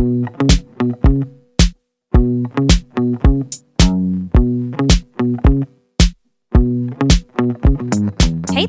Hey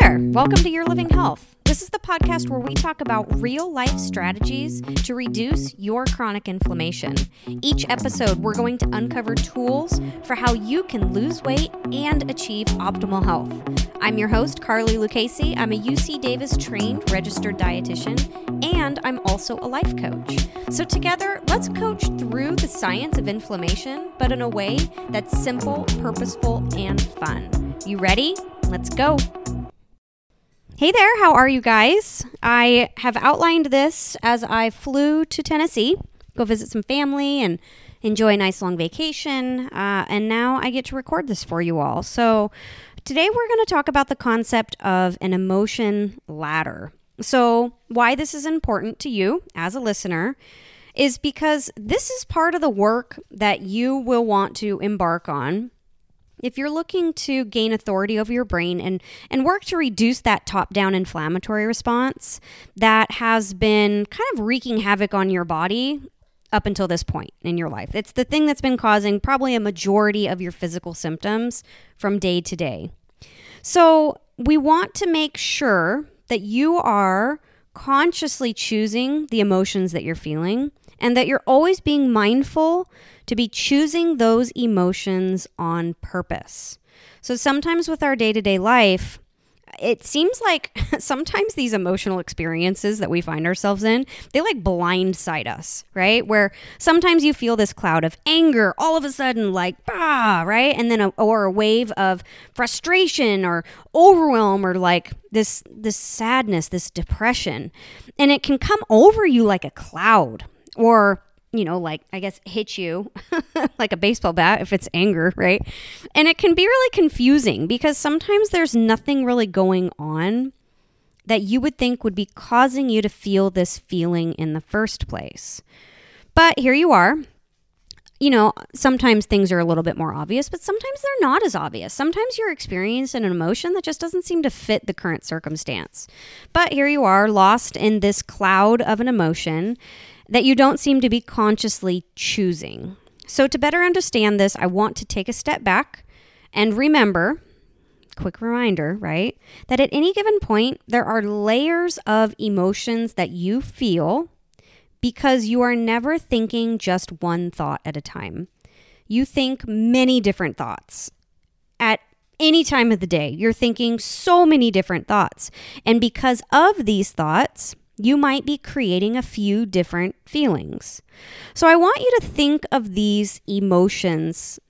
there, welcome to Your Living Health. This is the podcast where we talk about real life strategies to reduce your chronic inflammation. Each episode, we're going to uncover tools for how you can lose weight and achieve optimal health. I'm your host, Carly Lucchese. I'm a UC Davis trained registered dietitian, and I'm also a life coach. So, together, let's coach through the science of inflammation, but in a way that's simple, purposeful, and fun. You ready? Let's go. Hey there, how are you guys? I have outlined this as I flew to Tennessee, go visit some family and enjoy a nice long vacation. Uh, and now I get to record this for you all. So today we're going to talk about the concept of an emotion ladder. So, why this is important to you as a listener is because this is part of the work that you will want to embark on if you're looking to gain authority over your brain and, and work to reduce that top down inflammatory response that has been kind of wreaking havoc on your body up until this point in your life, it's the thing that's been causing probably a majority of your physical symptoms from day to day. So, we want to make sure that you are consciously choosing the emotions that you're feeling and that you're always being mindful to be choosing those emotions on purpose. So sometimes with our day to day life, it seems like sometimes these emotional experiences that we find ourselves in, they like blindside us, right? Where sometimes you feel this cloud of anger all of a sudden, like, bah, right? And then, a, or a wave of frustration or overwhelm or like this, this sadness, this depression. And it can come over you like a cloud or you know, like I guess hit you like a baseball bat if it's anger, right? And it can be really confusing because sometimes there's nothing really going on that you would think would be causing you to feel this feeling in the first place. But here you are. You know, sometimes things are a little bit more obvious, but sometimes they're not as obvious. Sometimes you're experiencing an emotion that just doesn't seem to fit the current circumstance. But here you are, lost in this cloud of an emotion that you don't seem to be consciously choosing. So, to better understand this, I want to take a step back and remember quick reminder, right? That at any given point, there are layers of emotions that you feel because you are never thinking just one thought at a time. You think many different thoughts at any time of the day. You're thinking so many different thoughts. And because of these thoughts, you might be creating a few different feelings. So I want you to think of these emotions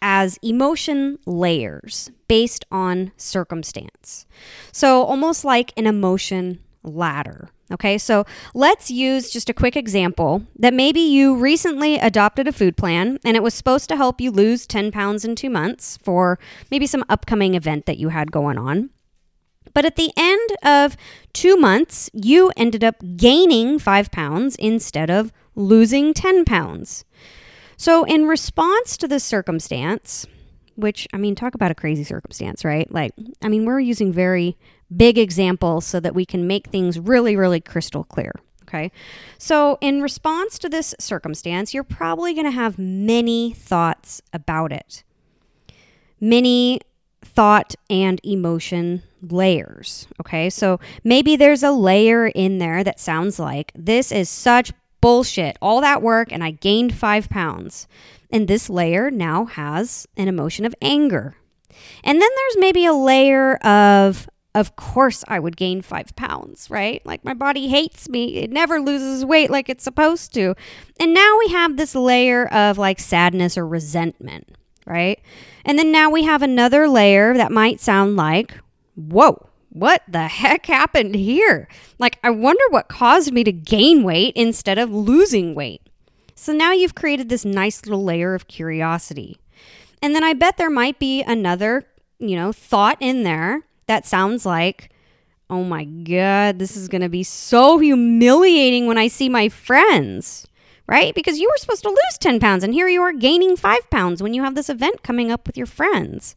as emotion layers based on circumstance. So almost like an emotion ladder. Okay, so let's use just a quick example that maybe you recently adopted a food plan and it was supposed to help you lose 10 pounds in two months for maybe some upcoming event that you had going on. But at the end of two months, you ended up gaining five pounds instead of losing 10 pounds. So, in response to this circumstance, which, I mean, talk about a crazy circumstance, right? Like, I mean, we're using very big examples so that we can make things really, really crystal clear. Okay. So, in response to this circumstance, you're probably going to have many thoughts about it. Many thought and emotion layers. Okay, so maybe there's a layer in there that sounds like this is such bullshit, all that work, and I gained five pounds. And this layer now has an emotion of anger. And then there's maybe a layer of, of course, I would gain five pounds, right? Like my body hates me. It never loses weight like it's supposed to. And now we have this layer of like sadness or resentment, right? And then now we have another layer that might sound like, whoa, what the heck happened here? Like, I wonder what caused me to gain weight instead of losing weight. So now you've created this nice little layer of curiosity. And then I bet there might be another, you know, thought in there that sounds like, oh my God, this is going to be so humiliating when I see my friends, right? Because you were supposed to lose 10 pounds and here you are gaining five pounds when you have this event coming up with your friends.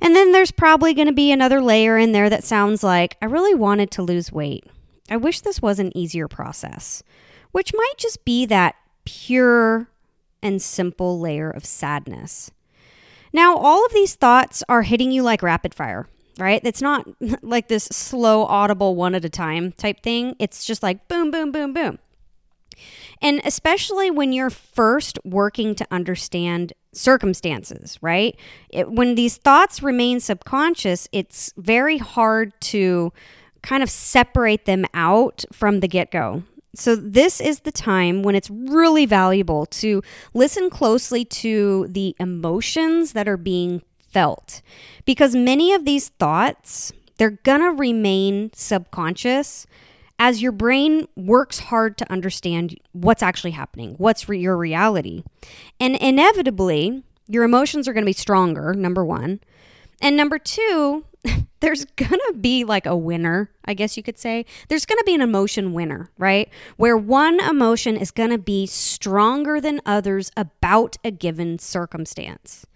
And then there's probably going to be another layer in there that sounds like, I really wanted to lose weight. I wish this was an easier process. which might just be that pure and simple layer of sadness. Now, all of these thoughts are hitting you like rapid fire, right? It's not like this slow, audible, one at a time type thing. It's just like boom, boom, boom, boom. And especially when you're first working to understand circumstances, right? It, when these thoughts remain subconscious, it's very hard to kind of separate them out from the get go. So, this is the time when it's really valuable to listen closely to the emotions that are being felt because many of these thoughts they're to remain subconscious as your brain works hard to understand what's actually happening, what's re- your reality. And inevitably, your emotions are going to be stronger, number one. And number two, there's going to be like a winner, I guess you could say. There's going to be an emotion winner, right? Where one emotion is going to be stronger than others about a given circumstance.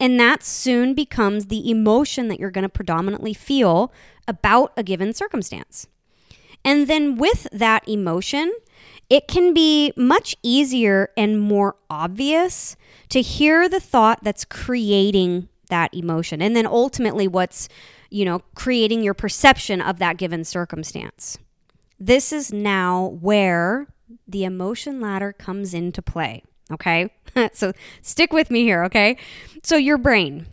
And that soon becomes the emotion that you're going to predominantly feel about a given circumstance. And then with that emotion, it can be much easier and more obvious to hear the thought that's creating that emotion. And then ultimately, what's, you know, creating your perception of that given circumstance. This is now where the emotion ladder comes into play. Okay. so stick with me here. Okay. So your brain,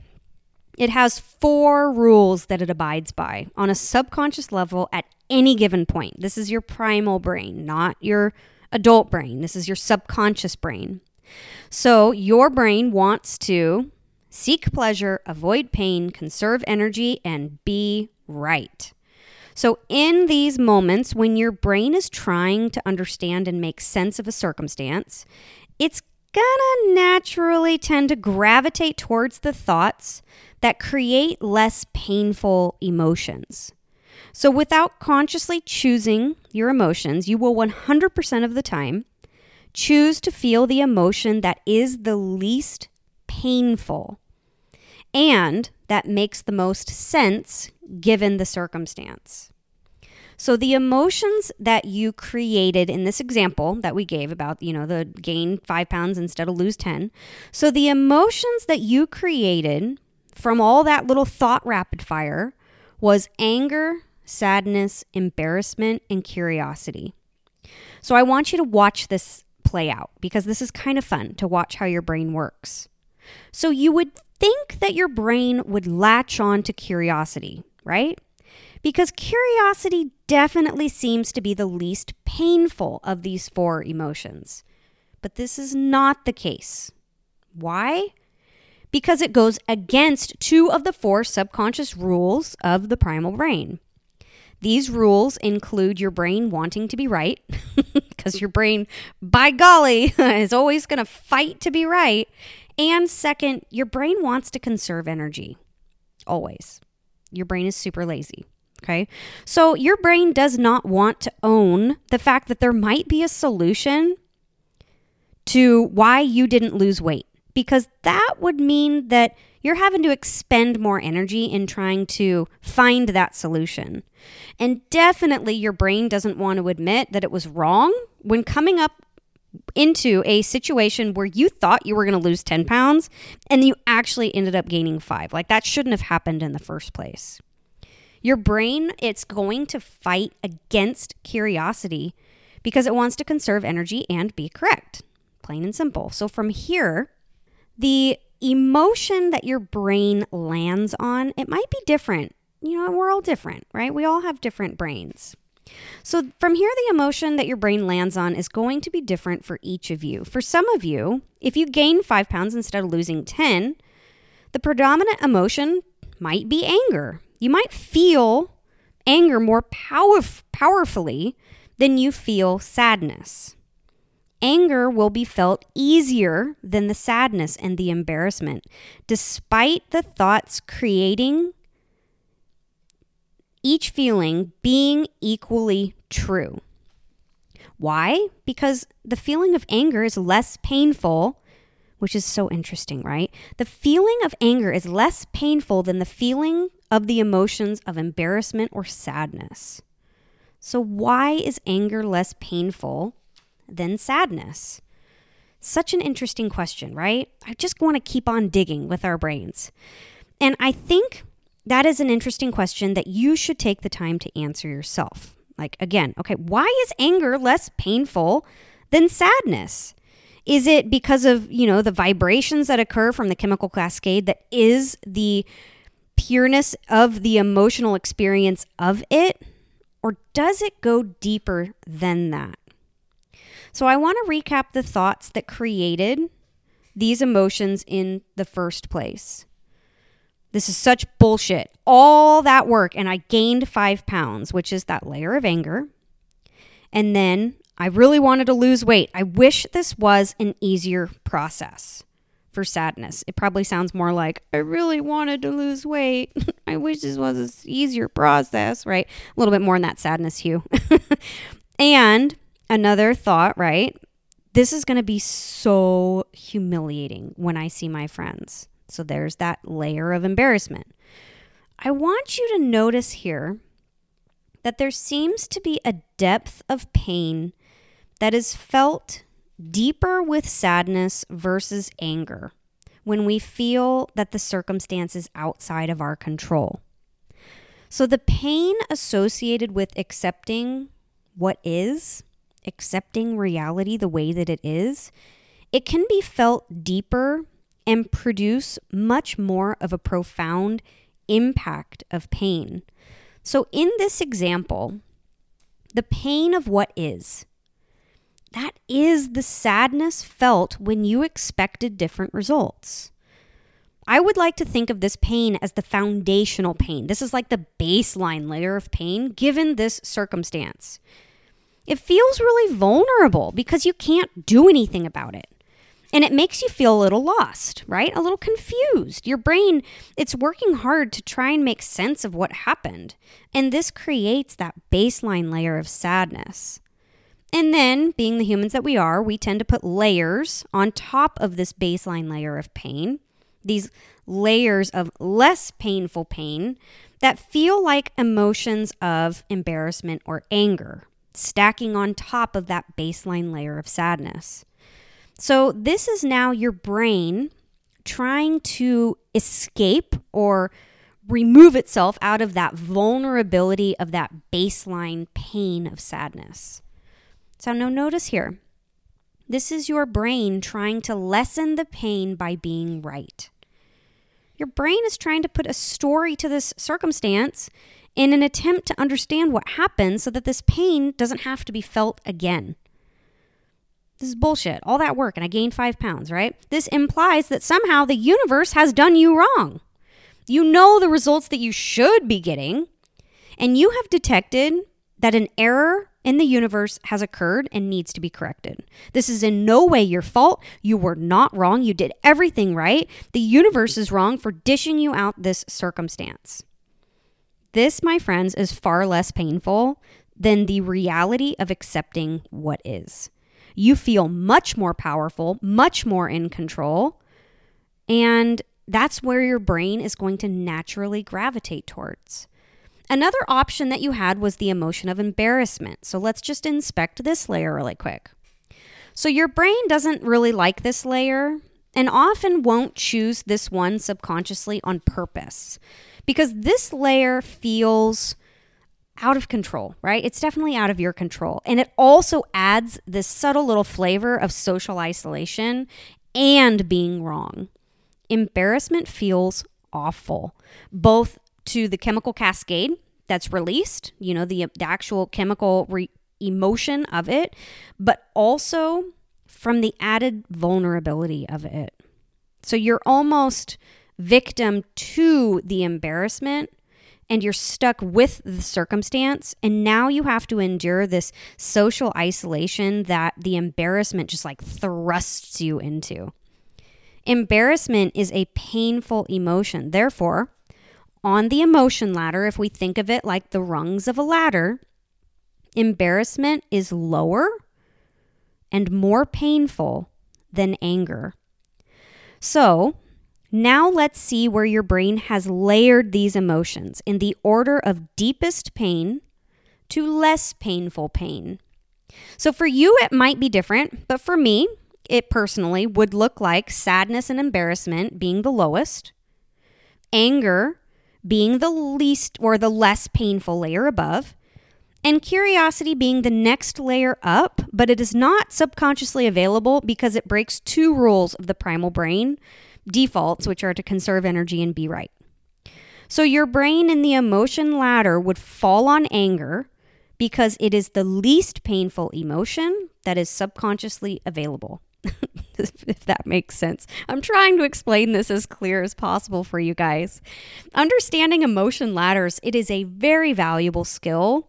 it has four rules that it abides by on a subconscious level at any given point. This is your primal brain, not your adult brain. This is your subconscious brain. So your brain wants to seek pleasure, avoid pain, conserve energy, and be right. So, in these moments when your brain is trying to understand and make sense of a circumstance, it's gonna naturally tend to gravitate towards the thoughts that create less painful emotions. So, without consciously choosing your emotions, you will 100% of the time choose to feel the emotion that is the least painful and that makes the most sense given the circumstance. So the emotions that you created in this example that we gave about, you know, the gain 5 pounds instead of lose 10. So the emotions that you created from all that little thought rapid fire was anger, sadness, embarrassment, and curiosity. So I want you to watch this play out because this is kind of fun to watch how your brain works. So you would think that your brain would latch on to curiosity, right? Because curiosity definitely seems to be the least painful of these four emotions. But this is not the case. Why? Because it goes against two of the four subconscious rules of the primal brain. These rules include your brain wanting to be right, because your brain, by golly, is always going to fight to be right. And second, your brain wants to conserve energy. Always. Your brain is super lazy. Okay. So your brain does not want to own the fact that there might be a solution to why you didn't lose weight, because that would mean that you're having to expend more energy in trying to find that solution. And definitely, your brain doesn't want to admit that it was wrong when coming up into a situation where you thought you were going to lose 10 pounds and you actually ended up gaining five. Like that shouldn't have happened in the first place. Your brain, it's going to fight against curiosity because it wants to conserve energy and be correct, plain and simple. So from here, the emotion that your brain lands on, it might be different. You know, we're all different, right? We all have different brains. So, from here, the emotion that your brain lands on is going to be different for each of you. For some of you, if you gain five pounds instead of losing 10, the predominant emotion might be anger. You might feel anger more power- powerfully than you feel sadness. Anger will be felt easier than the sadness and the embarrassment, despite the thoughts creating each feeling being equally true. Why? Because the feeling of anger is less painful, which is so interesting, right? The feeling of anger is less painful than the feeling of the emotions of embarrassment or sadness. So, why is anger less painful than sadness? Such an interesting question, right? I just want to keep on digging with our brains. And I think that is an interesting question that you should take the time to answer yourself. Like, again, okay, why is anger less painful than sadness? Is it because of, you know, the vibrations that occur from the chemical cascade that is the pureness of the emotional experience of it? Or does it go deeper than that? So I want to recap the thoughts that created these emotions in the first place. This is such bullshit. All that work, and I gained five pounds, which is that layer of anger. And then I really wanted to lose weight. I wish this was an easier process for sadness. It probably sounds more like, I really wanted to lose weight. I wish this was an easier process, right? A little bit more in that sadness hue. and another thought, right? This is going to be so humiliating when I see my friends. So there's that layer of embarrassment. I want you to notice here that there seems to be a depth of pain that is felt deeper with sadness versus anger when we feel that the circumstance is outside of our control. So, the pain associated with accepting what is, accepting reality the way that it is, it can be felt deeper and produce much more of a profound impact of pain. So, in this example, the pain of what is, that is the sadness felt when you expected different results. I would like to think of this pain as the foundational pain. This is like the baseline layer of pain given this circumstance. It feels really vulnerable because you can't do anything about it. And it makes you feel a little lost, right? A little confused. Your brain, it's working hard to try and make sense of what happened. And this creates that baseline layer of sadness. And then, being the humans that we are, we tend to put layers on top of this baseline layer of pain, these layers of less painful pain that feel like emotions of embarrassment or anger, stacking on top of that baseline layer of sadness. So, this is now your brain trying to escape or remove itself out of that vulnerability of that baseline pain of sadness. So now notice here. This is your brain trying to lessen the pain by being right. Your brain is trying to put a story to this circumstance in an attempt to understand what happened so that this pain doesn't have to be felt again. This is bullshit. All that work, and I gained five pounds, right? This implies that somehow the universe has done you wrong. You know the results that you should be getting, and you have detected that an error in the universe has occurred and needs to be corrected. This is in no way your fault. You were not wrong. You did everything right. The universe is wrong for dishing you out this circumstance. This, my friends, is far less painful than the reality of accepting what is. You feel much more powerful, much more in control, and that's where your brain is going to naturally gravitate towards. Another option that you had was the emotion of embarrassment. So let's just inspect this layer really quick. So your brain doesn't really like this layer and often won't choose this one subconsciously on purpose because this layer feels out of control, right? It's definitely out of your control. And it also adds this subtle little flavor of social isolation and being wrong. Embarrassment feels awful, both to the chemical cascade that's released, you know, the, the actual chemical re- emotion of it, but also from the added vulnerability of it. So you're almost victim to the embarrassment and you're stuck with the circumstance and now you have to endure this social isolation that the embarrassment just like thrusts you into. Embarrassment is a painful emotion. Therefore, on the emotion ladder, if we think of it like the rungs of a ladder, embarrassment is lower and more painful than anger. So, now let's see where your brain has layered these emotions in the order of deepest pain to less painful pain. So for you, it might be different, but for me, it personally would look like sadness and embarrassment being the lowest, anger being the least or the less painful layer above, and curiosity being the next layer up, but it is not subconsciously available because it breaks two rules of the primal brain defaults, which are to conserve energy and be right. So your brain in the emotion ladder would fall on anger because it is the least painful emotion that is subconsciously available. if that makes sense. I'm trying to explain this as clear as possible for you guys. Understanding emotion ladders, it is a very valuable skill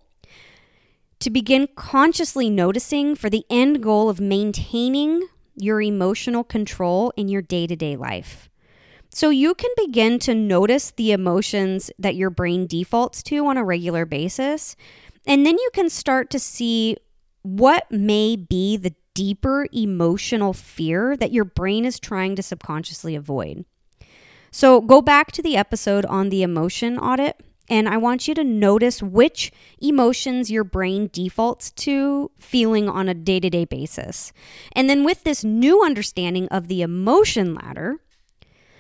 to begin consciously noticing for the end goal of maintaining your emotional control in your day-to-day life. So you can begin to notice the emotions that your brain defaults to on a regular basis. And then you can start to see what may be the deeper emotional fear that your brain is trying to subconsciously avoid. So go back to the episode on the emotion audit. And I want you to notice which emotions your brain defaults to feeling on a day to day basis. And then, with this new understanding of the emotion ladder,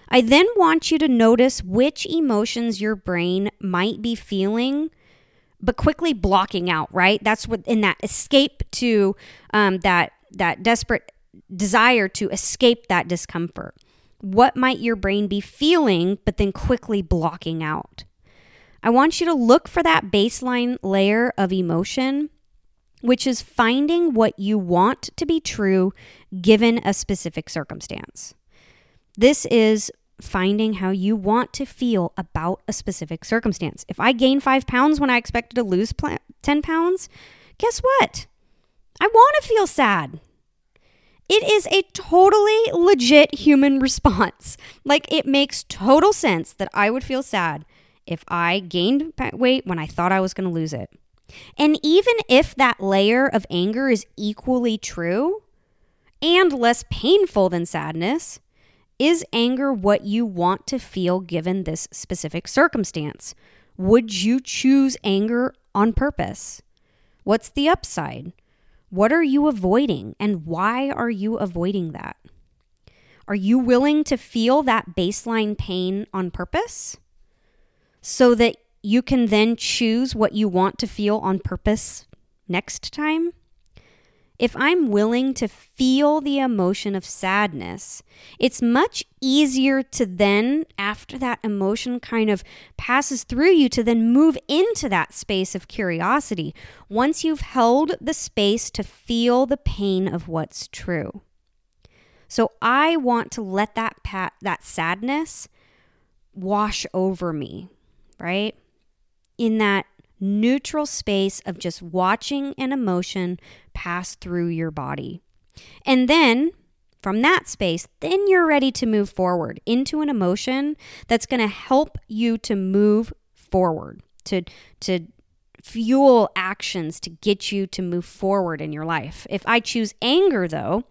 I then want you to notice which emotions your brain might be feeling, but quickly blocking out, right? That's what in that escape to um, that that desperate desire to escape that discomfort. What might your brain be feeling, but then quickly blocking out? I want you to look for that baseline layer of emotion, which is finding what you want to be true given a specific circumstance. This is finding how you want to feel about a specific circumstance. If I gain five pounds when I expected to lose 10 pounds, guess what? I want to feel sad. It is a totally legit human response. Like, it makes total sense that I would feel sad if I gained weight when I thought I was going to lose it. And even if that layer of anger is equally true and less painful than sadness, is anger what you want to feel given this specific circumstance? Would you choose anger on purpose? What's the upside? What are you avoiding and why are you avoiding that? Are you willing to feel that baseline pain on purpose so that you can then choose what you want to feel on purpose next time? If I'm willing to feel the emotion of sadness, it's much easier to then, after that emotion kind of passes through you, to then move into that space of curiosity once you've held the space to feel the pain of what's true. So I want to let that pat, that sadness wash over me, right? In that neutral space of just watching an emotion pass through your body. And then from that space, then you're ready to move forward into an emotion that's going to help you to move forward, to to fuel actions to get you to move forward in your life. If I choose anger though,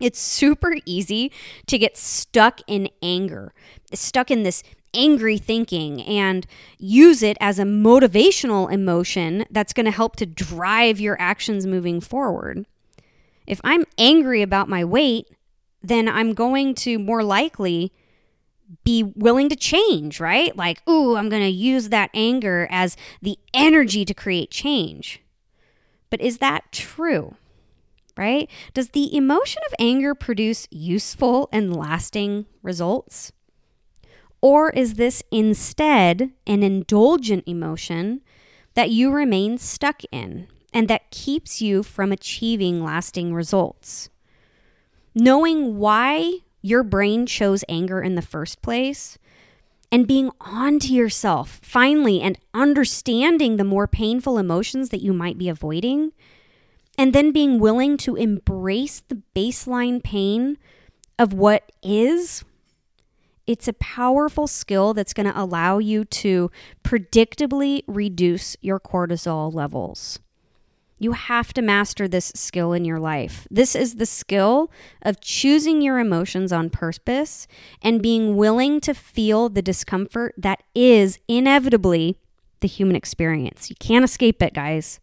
it's super easy to get stuck in anger, stuck in this angry thinking and use it as a motivational emotion that's going to help to drive your actions moving forward. If I'm angry about my weight, then I'm going to more likely be willing to change, right? Like, ooh, I'm going to use that anger as the energy to create change. But is that true? Right? Does the emotion of anger produce useful and lasting results? Or is this instead an indulgent emotion that you remain stuck in and that keeps you from achieving lasting results? Knowing why your brain chose anger in the first place and being on to yourself finally and understanding the more painful emotions that you might be avoiding, and then being willing to embrace the baseline pain of what is it's a powerful skill that's going to allow you to predictably reduce your cortisol levels. You have to master this skill in your life. This is the skill of choosing your emotions on purpose and being willing to feel the discomfort that is inevitably the human experience. You can't escape it, guys.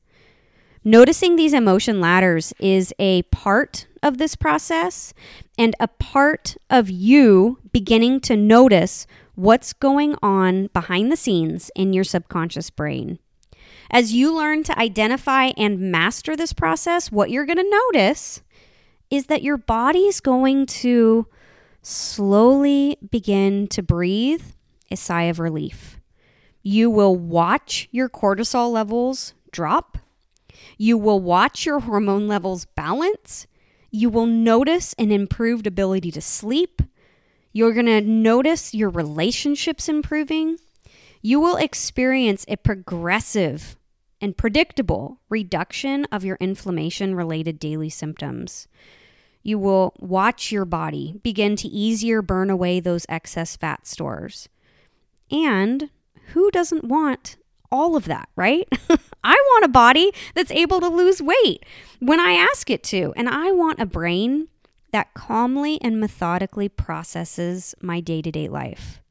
Noticing these emotion ladders is a part of this process and a part of you beginning to notice what's going on behind the scenes in your subconscious brain. As you learn to identify and master this process, what you're going to notice is that your body's going to slowly begin to breathe a sigh of relief. You will watch your cortisol levels drop. You will watch your hormone levels balance. You will notice an improved ability to sleep. You're going to notice your relationships improving. You will experience a progressive and predictable reduction of your inflammation related daily symptoms. You will watch your body begin to easier burn away those excess fat stores. And who doesn't want all of that, right? I want a body that's able to lose weight when I ask it to. And I want a brain that calmly and methodically processes my day to day life.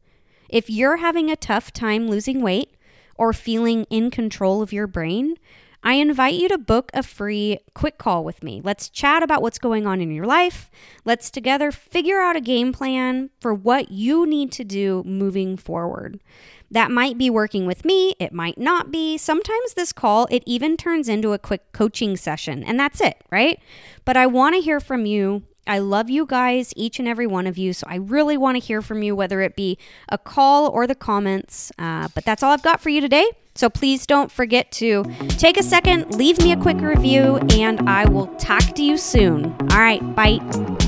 If you're having a tough time losing weight or feeling in control of your brain, I invite you to book a free quick call with me. Let's chat about what's going on in your life. Let's together figure out a game plan for what you need to do moving forward. That might be working with me, it might not be. Sometimes this call it even turns into a quick coaching session and that's it, right? But I want to hear from you I love you guys, each and every one of you. So I really want to hear from you, whether it be a call or the comments. Uh, but that's all I've got for you today. So please don't forget to take a second, leave me a quick review, and I will talk to you soon. All right, bye.